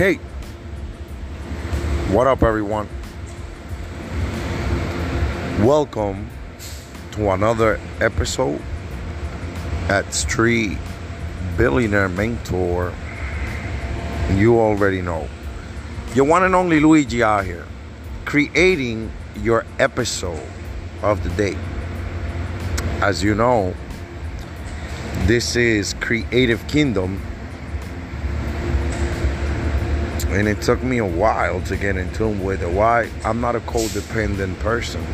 Hey, what up, everyone? Welcome to another episode at Street Billionaire Mentor. You already know. Your one and only Luigi out here, creating your episode of the day. As you know, this is Creative Kingdom and it took me a while to get in tune with it. Why? I'm not a codependent person.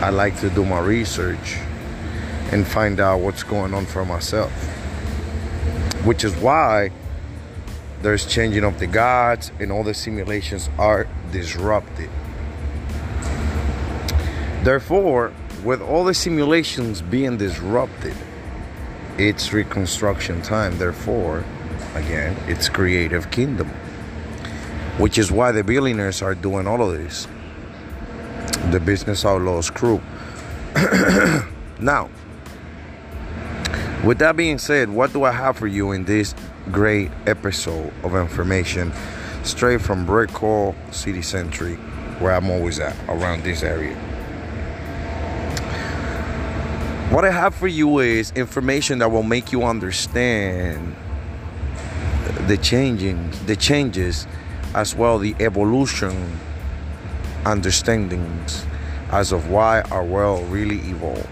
I like to do my research and find out what's going on for myself. Which is why there's changing of the gods and all the simulations are disrupted. Therefore, with all the simulations being disrupted, it's reconstruction time. Therefore, again, it's creative kingdom. Which is why the billionaires are doing all of this. The business outlaws crew. now, with that being said, what do I have for you in this great episode of information straight from Brickell City Centre, where I'm always at, around this area? What I have for you is information that will make you understand the changing, the changes, as well the evolution understandings as of why our world really evolved.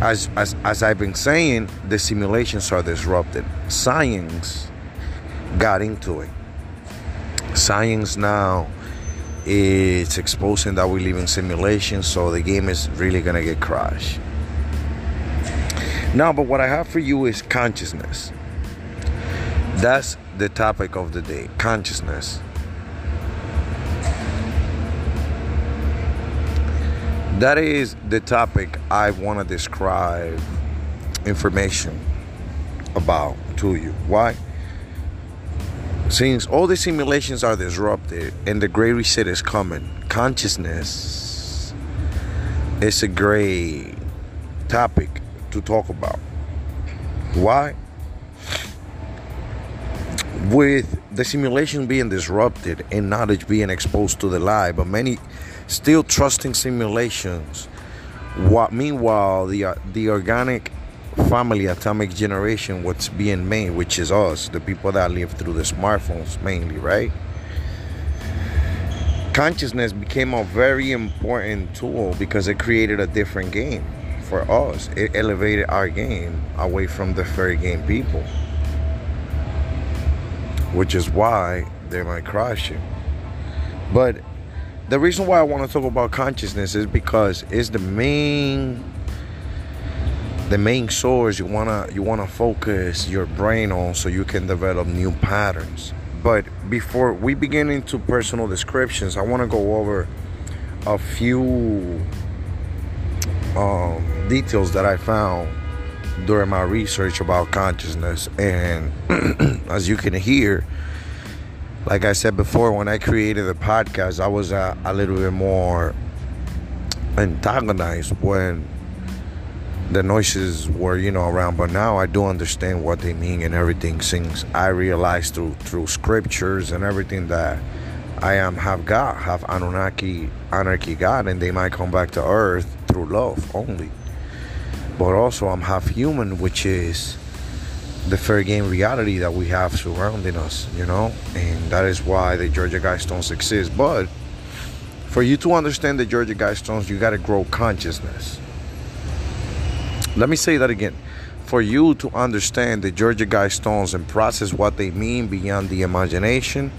As, as, as I've been saying, the simulations are disrupted. Science got into it. Science now is exposing that we live in simulations, so the game is really gonna get crashed. Now, but what I have for you is consciousness. That's the topic of the day consciousness. That is the topic I want to describe information about to you. Why? Since all the simulations are disrupted and the great reset is coming, consciousness is a great topic to talk about. Why? With the simulation being disrupted and knowledge being exposed to the lie, but many still trusting simulations. What meanwhile the uh, the organic family atomic generation what's being made, which is us, the people that live through the smartphones mainly, right? Consciousness became a very important tool because it created a different game for us. It elevated our game away from the fair game people. Which is why they might crash you. But the reason why I want to talk about consciousness is because it's the main the main source you wanna you wanna focus your brain on so you can develop new patterns. But before we begin into personal descriptions, I want to go over a few um, details that I found during my research about consciousness. And as you can hear, like I said before, when I created the podcast, I was uh, a little bit more antagonized when the noises were, you know, around. But now I do understand what they mean and everything. Since I realized through through scriptures and everything that I am have God, have Anunnaki, anarchy God, and they might come back to Earth through love only. But also, I'm half human, which is the fair game reality that we have surrounding us, you know, and that is why the Georgia Guidestones exist. But for you to understand the Georgia Guidestones, you got to grow consciousness. Let me say that again. For you to understand the Georgia Guidestones and process what they mean beyond the imagination,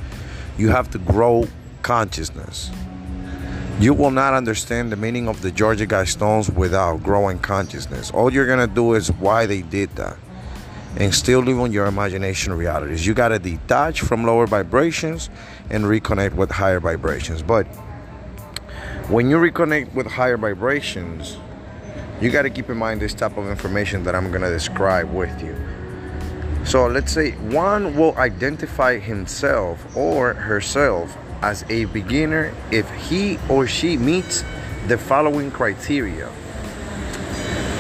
you have to grow consciousness. You will not understand the meaning of the Georgia Guidestones without growing consciousness. All you're gonna do is why they did that and still live on your imagination realities. You gotta detach from lower vibrations and reconnect with higher vibrations. But when you reconnect with higher vibrations, you got to keep in mind this type of information that I'm to describe with you. So let's say one will identify himself or herself as a beginner if he or she meets the following criteria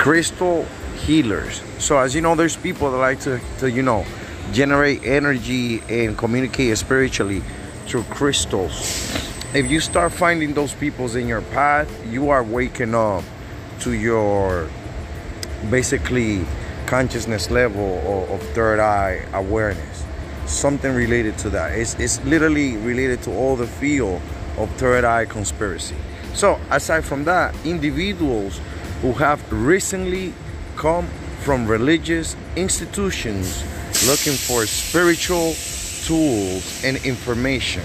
crystal healers. So, as you know, there's people that like to, to you know, generate energy and communicate spiritually through crystals. If you start finding those peoples in your path, you are waking up to your basically consciousness level of, of third eye awareness. Something related to that. It's, it's literally related to all the field of third eye conspiracy. So, aside from that, individuals who have recently come from religious institutions looking for spiritual tools and information.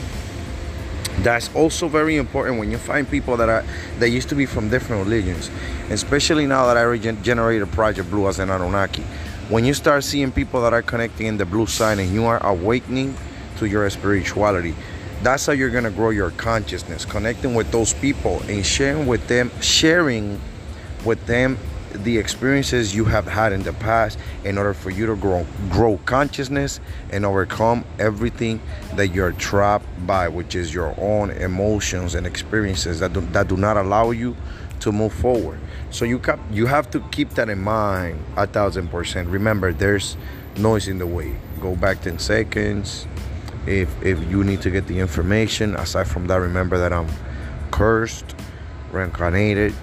That's also very important when you find people that are that used to be from different religions, especially now that I regenerated Project Blue as an Anunnaki. When you start seeing people that are connecting in the blue sign and you are awakening to your spirituality, that's how you're gonna grow your consciousness, connecting with those people and sharing with them, sharing with them the experiences you have had in the past in order for you to grow grow consciousness and overcome everything that you're trapped by which is your own emotions and experiences that do, that do not allow you to move forward so you cap, you have to keep that in mind a thousand percent remember there's noise in the way go back 10 seconds if if you need to get the information aside from that remember that i'm cursed reincarnated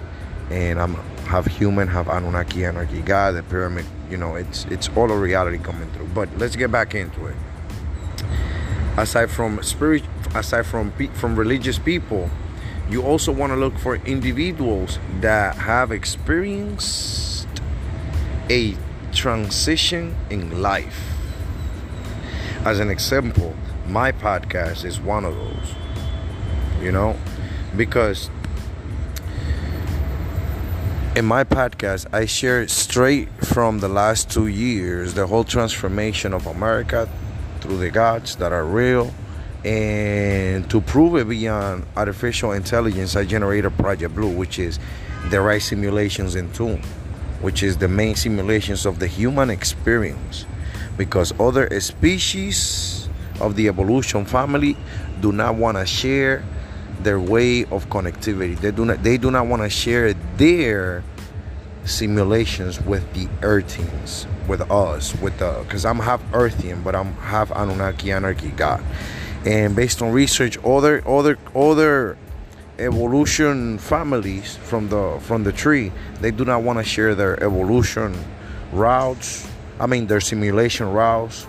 and i'm have human, have Anunnaki, Anarchy, God, the pyramid. You know, it's it's all a reality coming through. But let's get back into it. Aside from spirit, aside from from religious people, you also want to look for individuals that have experienced a transition in life. As an example, my podcast is one of those. You know, because in my podcast, I share straight from the last two years the whole transformation of America through the gods that are real. And to prove it beyond artificial intelligence, I generated Project Blue, which is the right simulations in tune, which is the main simulations of the human experience. Because other species of the evolution family do not want to share their way of connectivity. They do not they do not want to share their simulations with the Earthings, with us, with the because I'm half Earthian, but I'm half Anunnaki Anarchy God. And based on research, other other other evolution families from the from the tree, they do not want to share their evolution routes. I mean their simulation routes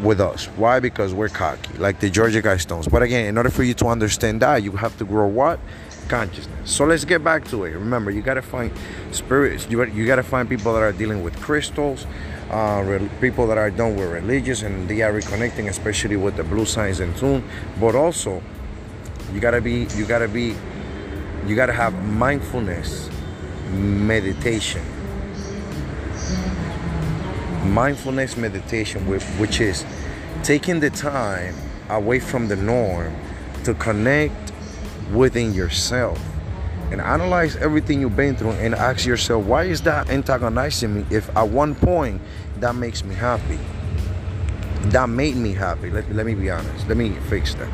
with us. Why? Because we're cocky, like the Georgia Guidestones But again, in order for you to understand that, you have to grow what? Consciousness. So let's get back to it. Remember, you gotta find spirits. You, you gotta find people that are dealing with crystals, uh, people that are done with religious, and they are reconnecting, especially with the blue signs and tune. But also, you gotta be, you gotta be, you gotta have mindfulness, meditation mindfulness meditation, which is taking the time away from the norm to connect within yourself and analyze everything you've been through and ask yourself, why is that antagonizing me if at one point that makes me happy? That made me happy. Let, let me be honest. Let me fix that.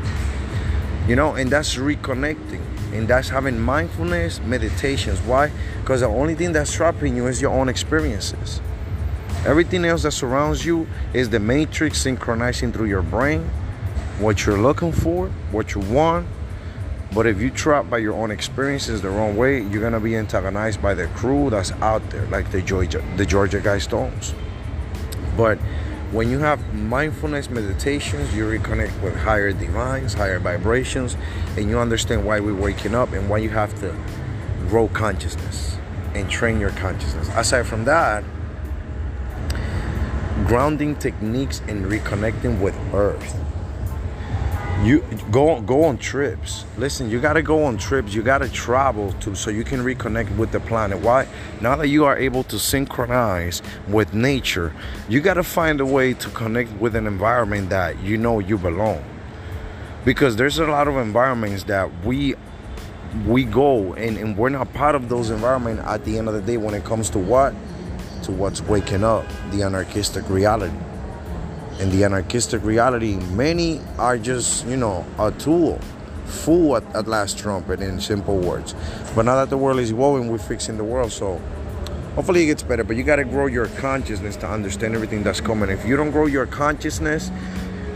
You know, and that's reconnecting. And that's having mindfulness meditations. Why? Because the only thing that's trapping you is your own experiences. Everything else that surrounds you is the matrix synchronizing through your brain what you're looking for, what you want. But if you trap by your own experiences the wrong way, you're gonna be antagonized by the crew that's out there, like the Georgia, the Georgia Guidestones. But when you have mindfulness meditations, you reconnect with higher divines, higher vibrations, and you understand why we're waking up and why you have to grow consciousness and train your consciousness. Aside from that, grounding techniques and reconnecting with earth you go go on trips. Listen you got to go on trips. You got to travel to so you can reconnect with the planet. Why? Now that you are able to synchronize with nature you got to find a way to connect with an environment that you know you belong. Because there's a lot of environments that we we go and, and we're not part of those environments at the end of the day when it comes to what? To what's waking up the anarchistic reality. In the anarchistic reality, many are just, you know, a tool, fool at, at last trumpet in simple words. But now that the world is evolving, we're fixing the world. So hopefully it gets better. But you got to grow your consciousness to understand everything that's coming. If you don't grow your consciousness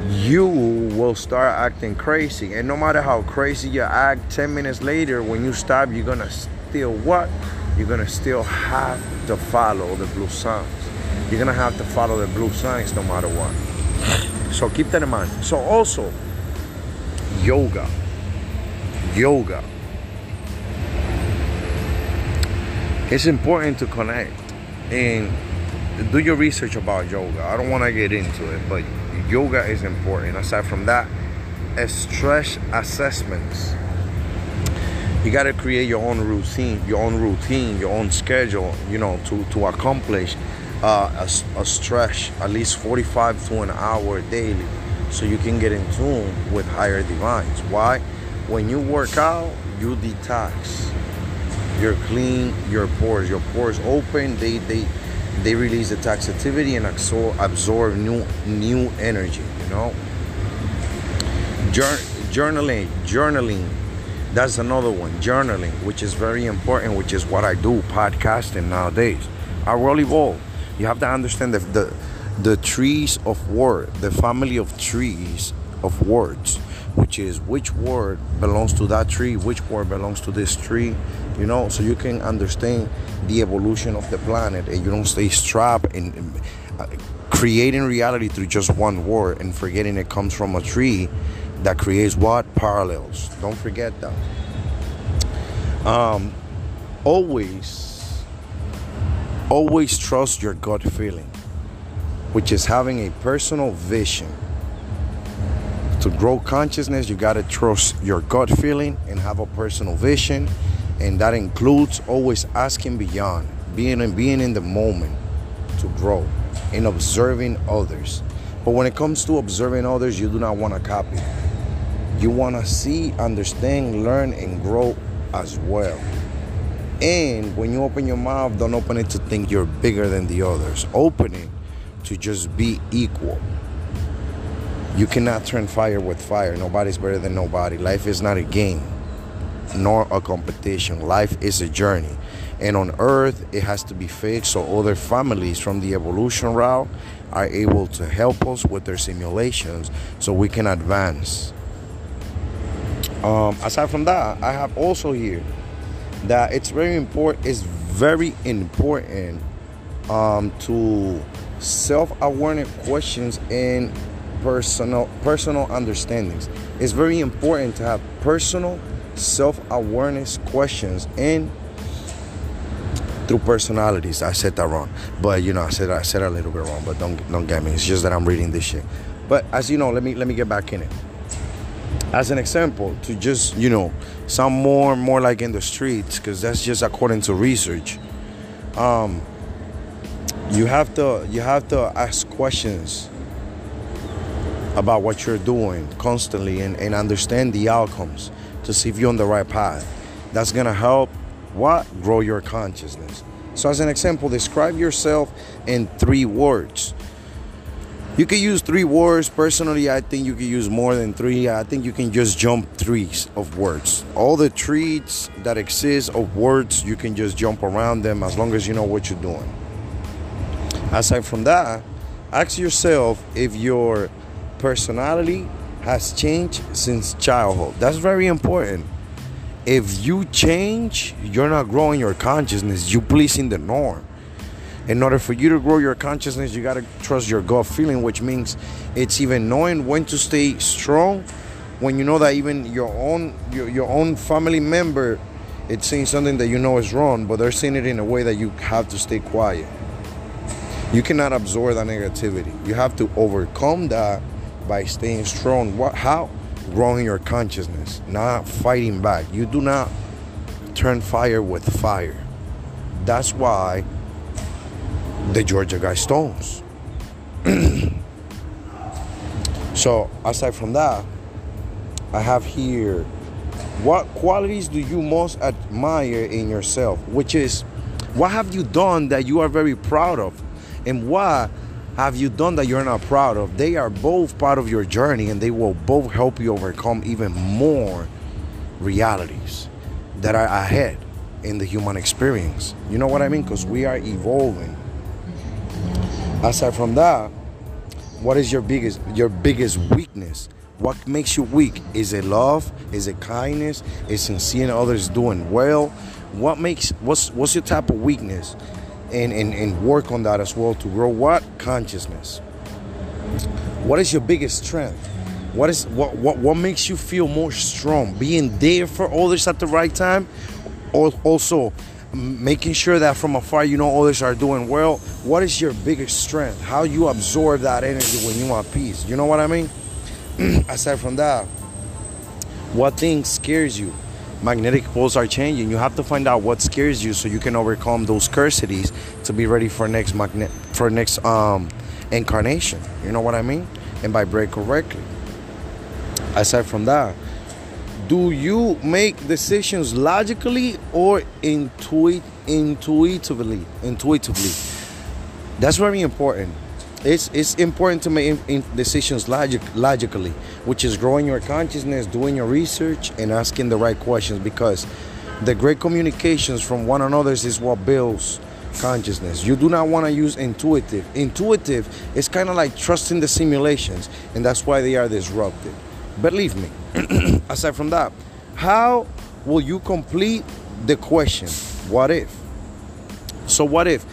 you will start acting crazy. And no matter how crazy you act 10 minutes later when you stop you're gonna still what? You're gonna still have to follow the blue signs. You're gonna have to follow the blue signs no matter what so keep that in mind so also yoga yoga it's important to connect and do your research about yoga. I don't want to get into it, but yoga is important. Aside from that, stress assessments. You got to create your own routine, your own routine, your own schedule, you know, to, to accomplish uh, a, a stretch at least 45 to an hour daily so you can get in tune with higher divines. Why? When you work out, you detox you're clean your pores your pores open they they they release the toxicity and absorb, absorb new new energy you know Jour- journaling journaling that's another one journaling which is very important which is what i do podcasting nowadays i will evolve you have to understand the, the the trees of word the family of trees of words which is which word belongs to that tree, which word belongs to this tree, you know, so you can understand the evolution of the planet and you don't stay strapped in, in uh, creating reality through just one word and forgetting it comes from a tree that creates what parallels. Don't forget that. Um, always, always trust your gut feeling, which is having a personal vision to grow consciousness, you got to trust your gut feeling and have a personal vision. And that includes always asking beyond, being and being in the moment to grow and observing others. But when it comes to observing others, you do not want to copy. You want to see, understand, learn, and grow as well. And when you open your mouth, don't open it to think you're bigger than the others. Open it to just be equal. You cannot turn fire with fire. Nobody's better than nobody. Life is not a game nor a competition. Life is a journey. And on earth, it has to be fixed so other families from the evolution route are able to help us with their simulations so we can advance. Um, aside from that, I have also here that it's very important. It's very important um, to self-awareness questions and personal personal understandings. It's very important to have personal self-awareness questions and through personalities. I said that wrong, but you know I said I said a little bit wrong. But don't don't get me. It's just that I'm reading this shit. But as you know, let me let me get back in it. As an example, to just you know sound more more like in the streets, because that's just according to research. Um, you have to you have to ask questions about what you're doing constantly and, and understand the outcomes to see if you're on the right path. That's gonna help what? Grow your consciousness. So, as an example, describe yourself in three words. You can use three words. Personally, I think you can use more than three. I think you can just jump threes of words. All the trees that exist of words, you can just jump around them as long as you know what you're doing. Aside from that, ask yourself if your personality has changed since childhood. That's very important. If you change, you're not growing your consciousness, you're pleasing the norm. In order for you to grow your consciousness, you got to trust your gut feeling, which means it's even knowing when to stay strong when you know that even your own your, your own family member it's saying something that you know is wrong, but they're saying it in a way that you have to stay quiet. You cannot absorb that negativity. You have to overcome that by staying strong. What? How? Growing your consciousness, not fighting back. You do not turn fire with fire. That's why the Georgia Guidestones. so aside from that, I have here what qualities do you most admire in yourself? Which is what have you done that you are very proud of? And what have you done that you're not proud of? They are both part of your journey and they will both help you overcome even more realities that are ahead in the human experience. You know what I mean? Because we are evolving. Aside from that, what is your biggest your biggest weakness? What makes you weak? Is it love? Is it kindness? Is it seeing others doing well? What makes what's what's your type of weakness? And, and and work on that as well to grow what? Consciousness. What is your biggest strength? What is what what what makes you feel more strong? Being there for others at the right time, or also making sure that from afar you know others are doing well. What is your biggest strength? How you absorb that energy when you want peace? You know what I mean? Aside from that, what thing scares you? Magnetic poles are changing. You have to find out what scares you so you can overcome those cursities to be ready for next magnet for next um incarnation. You know what I mean? And vibrate correctly aside from that do you make decisions logically or intuit intuitively intuitively that's very important it's it's important to make in, in decisions logic, logically which is growing your consciousness doing your research and asking the right questions because the great communications from one another is what builds consciousness. You do not want to use intuitive. Intuitive is kind of like trusting the simulations, and that's why they are disrupted. Believe me. Aside from that, how will you complete the question? What if? So, what if?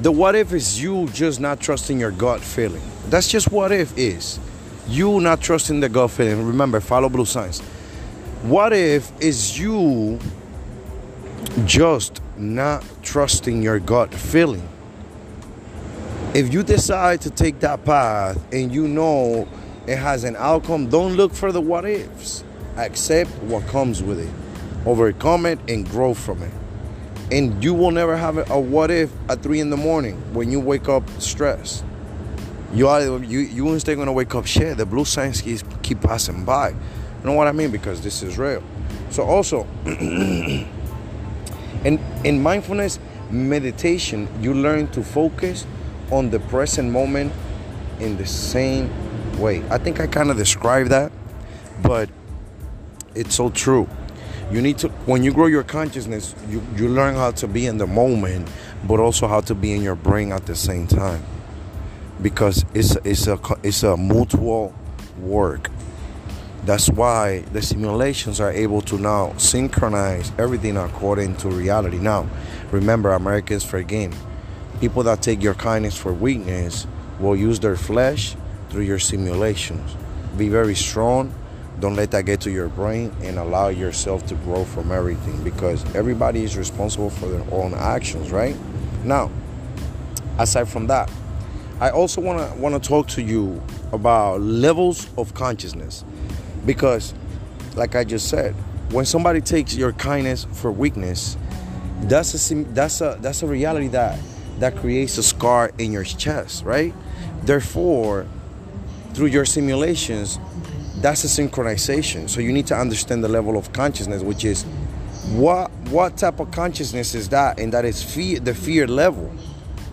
The what if is you just not trusting your gut feeling. That's just what if is. You not trusting the gut feeling. Remember, follow blue signs. What if is you just not trusting your gut feeling? If you decide to take that path and you know it has an outcome. Don't look for the what ifs. Accept what comes with it. Overcome it and grow from it. And you will never have a what if at three in the morning when you wake up stressed. You are you you instead gonna wake up shit. The blue signs keep, keep passing by. You know what I mean? Because this is real. So also in in mindfulness meditation, you learn to focus on the present moment in the same way. I think I kind of described that, but it's so true. You need to when you grow your consciousness, you, you learn how to be in the moment, but also how to be in your brain at the same time. Because it's it's a it's a mutual work. That's why the simulations are able to now synchronize everything according to reality. Now, remember, Americans for game. People that take your kindness for weakness will use their flesh through your simulations. Be very strong. Don't let that get to your brain and allow yourself to grow from everything because everybody is responsible for their own actions, right? Now, aside from that, I also want to want to talk to you about levels of consciousness because like I just said, when somebody takes your kindness for weakness, that's a that's a that's a reality that that creates a scar in your chest, right? Therefore, through your simulations, that's a synchronization. So you need to understand the level of consciousness, which is what what type of consciousness is that, and that is fear, the fear level.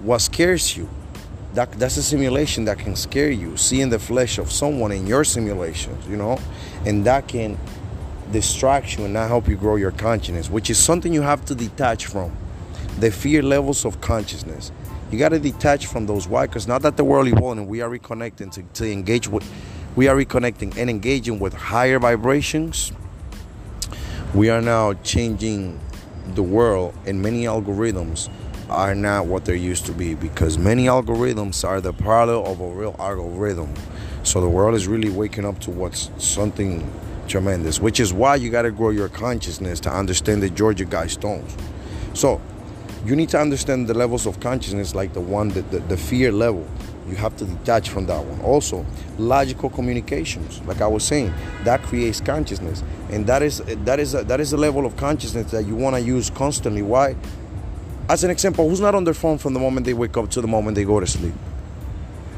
What scares you? That that's a simulation that can scare you. Seeing the flesh of someone in your simulations, you know, and that can distract you and not help you grow your consciousness, which is something you have to detach from. The fear levels of consciousness. You got to detach from those. Why? Because now that the world is evolving, we are reconnecting to, to engage with, we are reconnecting and engaging with higher vibrations. We are now changing the world, and many algorithms are not what they used to be because many algorithms are the parallel of a real algorithm. So the world is really waking up to what's something tremendous, which is why you got to grow your consciousness to understand the Georgia Guidestones So you need to understand the levels of consciousness like the one that the, the fear level. You have to detach from that one. Also logical communications like i was saying that creates consciousness. And that is that is a, that is a level of consciousness that you want to use constantly. Why? As an example who's not on their phone from the moment they wake up to the moment they go to sleep?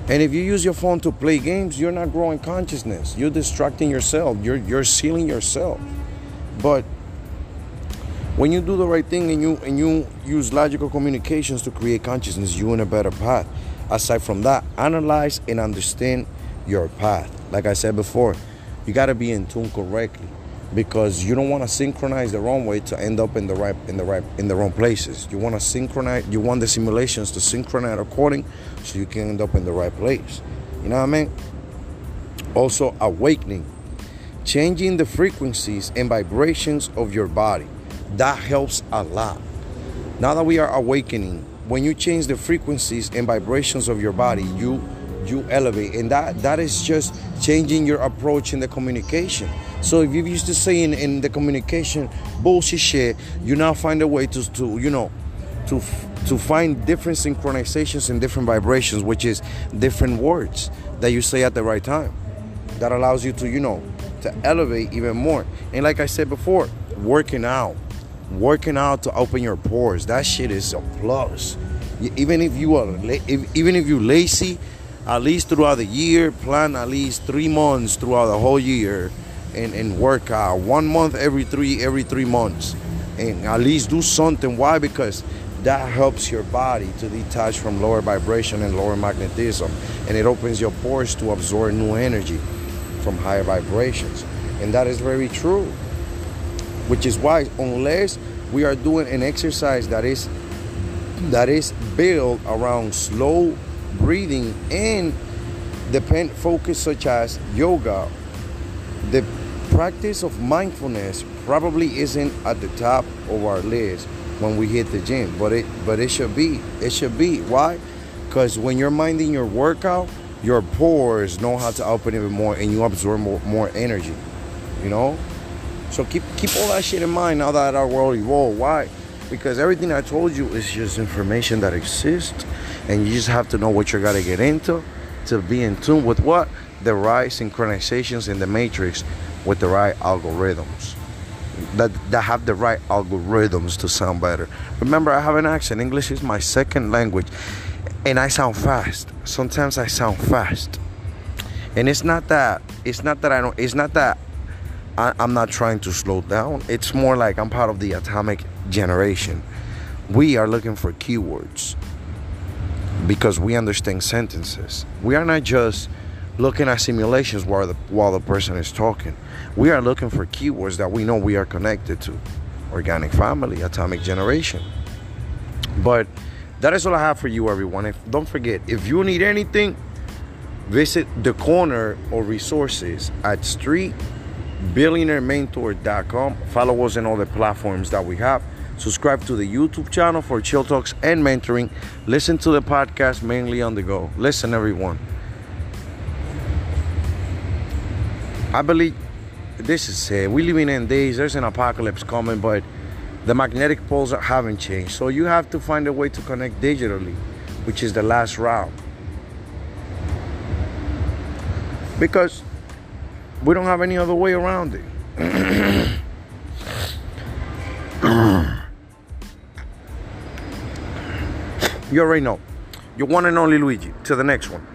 And if you use your phone to play games you're not growing consciousness. You're distracting yourself. You're you're sealing yourself. But when you do the right thing and you and you use logical communications to create consciousness you're in a better path aside from that analyze and understand your path like i said before you got to be in tune correctly because you don't want to synchronize the wrong way to end up in the right in the right in the wrong places. You want to synchronize. You want the simulations to synchronize according, so you can end up in the right place. You know what I mean? Also, awakening, changing the frequencies and vibrations of your body. That helps a lot. Now that we are awakening, when you change the frequencies and vibrations of your body, you you elevate, and that that is just changing your approach in the communication. So if you used to say in, in the communication bullshit shit, you now find a way to to you know to to find different synchronizations and different vibrations, which is different words that you say at the right time. That allows you to you know to elevate even more. And like I said before, working out, working out to open your pores. That shit is a plus. Even if you are even if you lazy, at least throughout the year, plan at least three months throughout the whole year, and and work out one month every three every three months, and at least do something. Why? Because that helps your body to detach from lower vibration and lower magnetism, and it opens your pores to absorb new energy from higher vibrations, and that is very true. Which is why, unless we are doing an exercise that is that is built around slow breathing and depend focus such as yoga the practice of mindfulness probably isn't at the top of our list when we hit the gym but it but it should be it should be. Why? Because when you're minding your workout your pores know how to open even more and you absorb more, more energy you know so keep keep all that shit in mind now that our world evolved why because everything I told you is just information that exists, and you just have to know what you're gonna get into to be in tune with what the right synchronizations in the matrix with the right algorithms that that have the right algorithms to sound better. Remember, I have an accent. English is my second language, and I sound fast. Sometimes I sound fast, and it's not that. It's not that I don't. It's not that I, am not trying to slow down. It's more like I'm part of the atomic generation. We are looking for keywords because we understand sentences. We are not just looking at simulations while the, while the person is talking. We are looking for keywords that we know we are connected to. Organic family, atomic generation. But that is all I have for you, everyone. If, don't forget, if you need anything, visit the corner or resources at Street billionairementor.com. Follow us on all the platforms that we have. Subscribe to the YouTube channel for chill talks and mentoring. Listen to the podcast mainly on the go. Listen, everyone. I believe this is it. We living in days. There's an apocalypse coming, but the magnetic poles haven't changed. So you have to find a way to connect digitally, which is the last route. Because we don't have any other way around it. you already know. Your one and only Luigi. To the next one.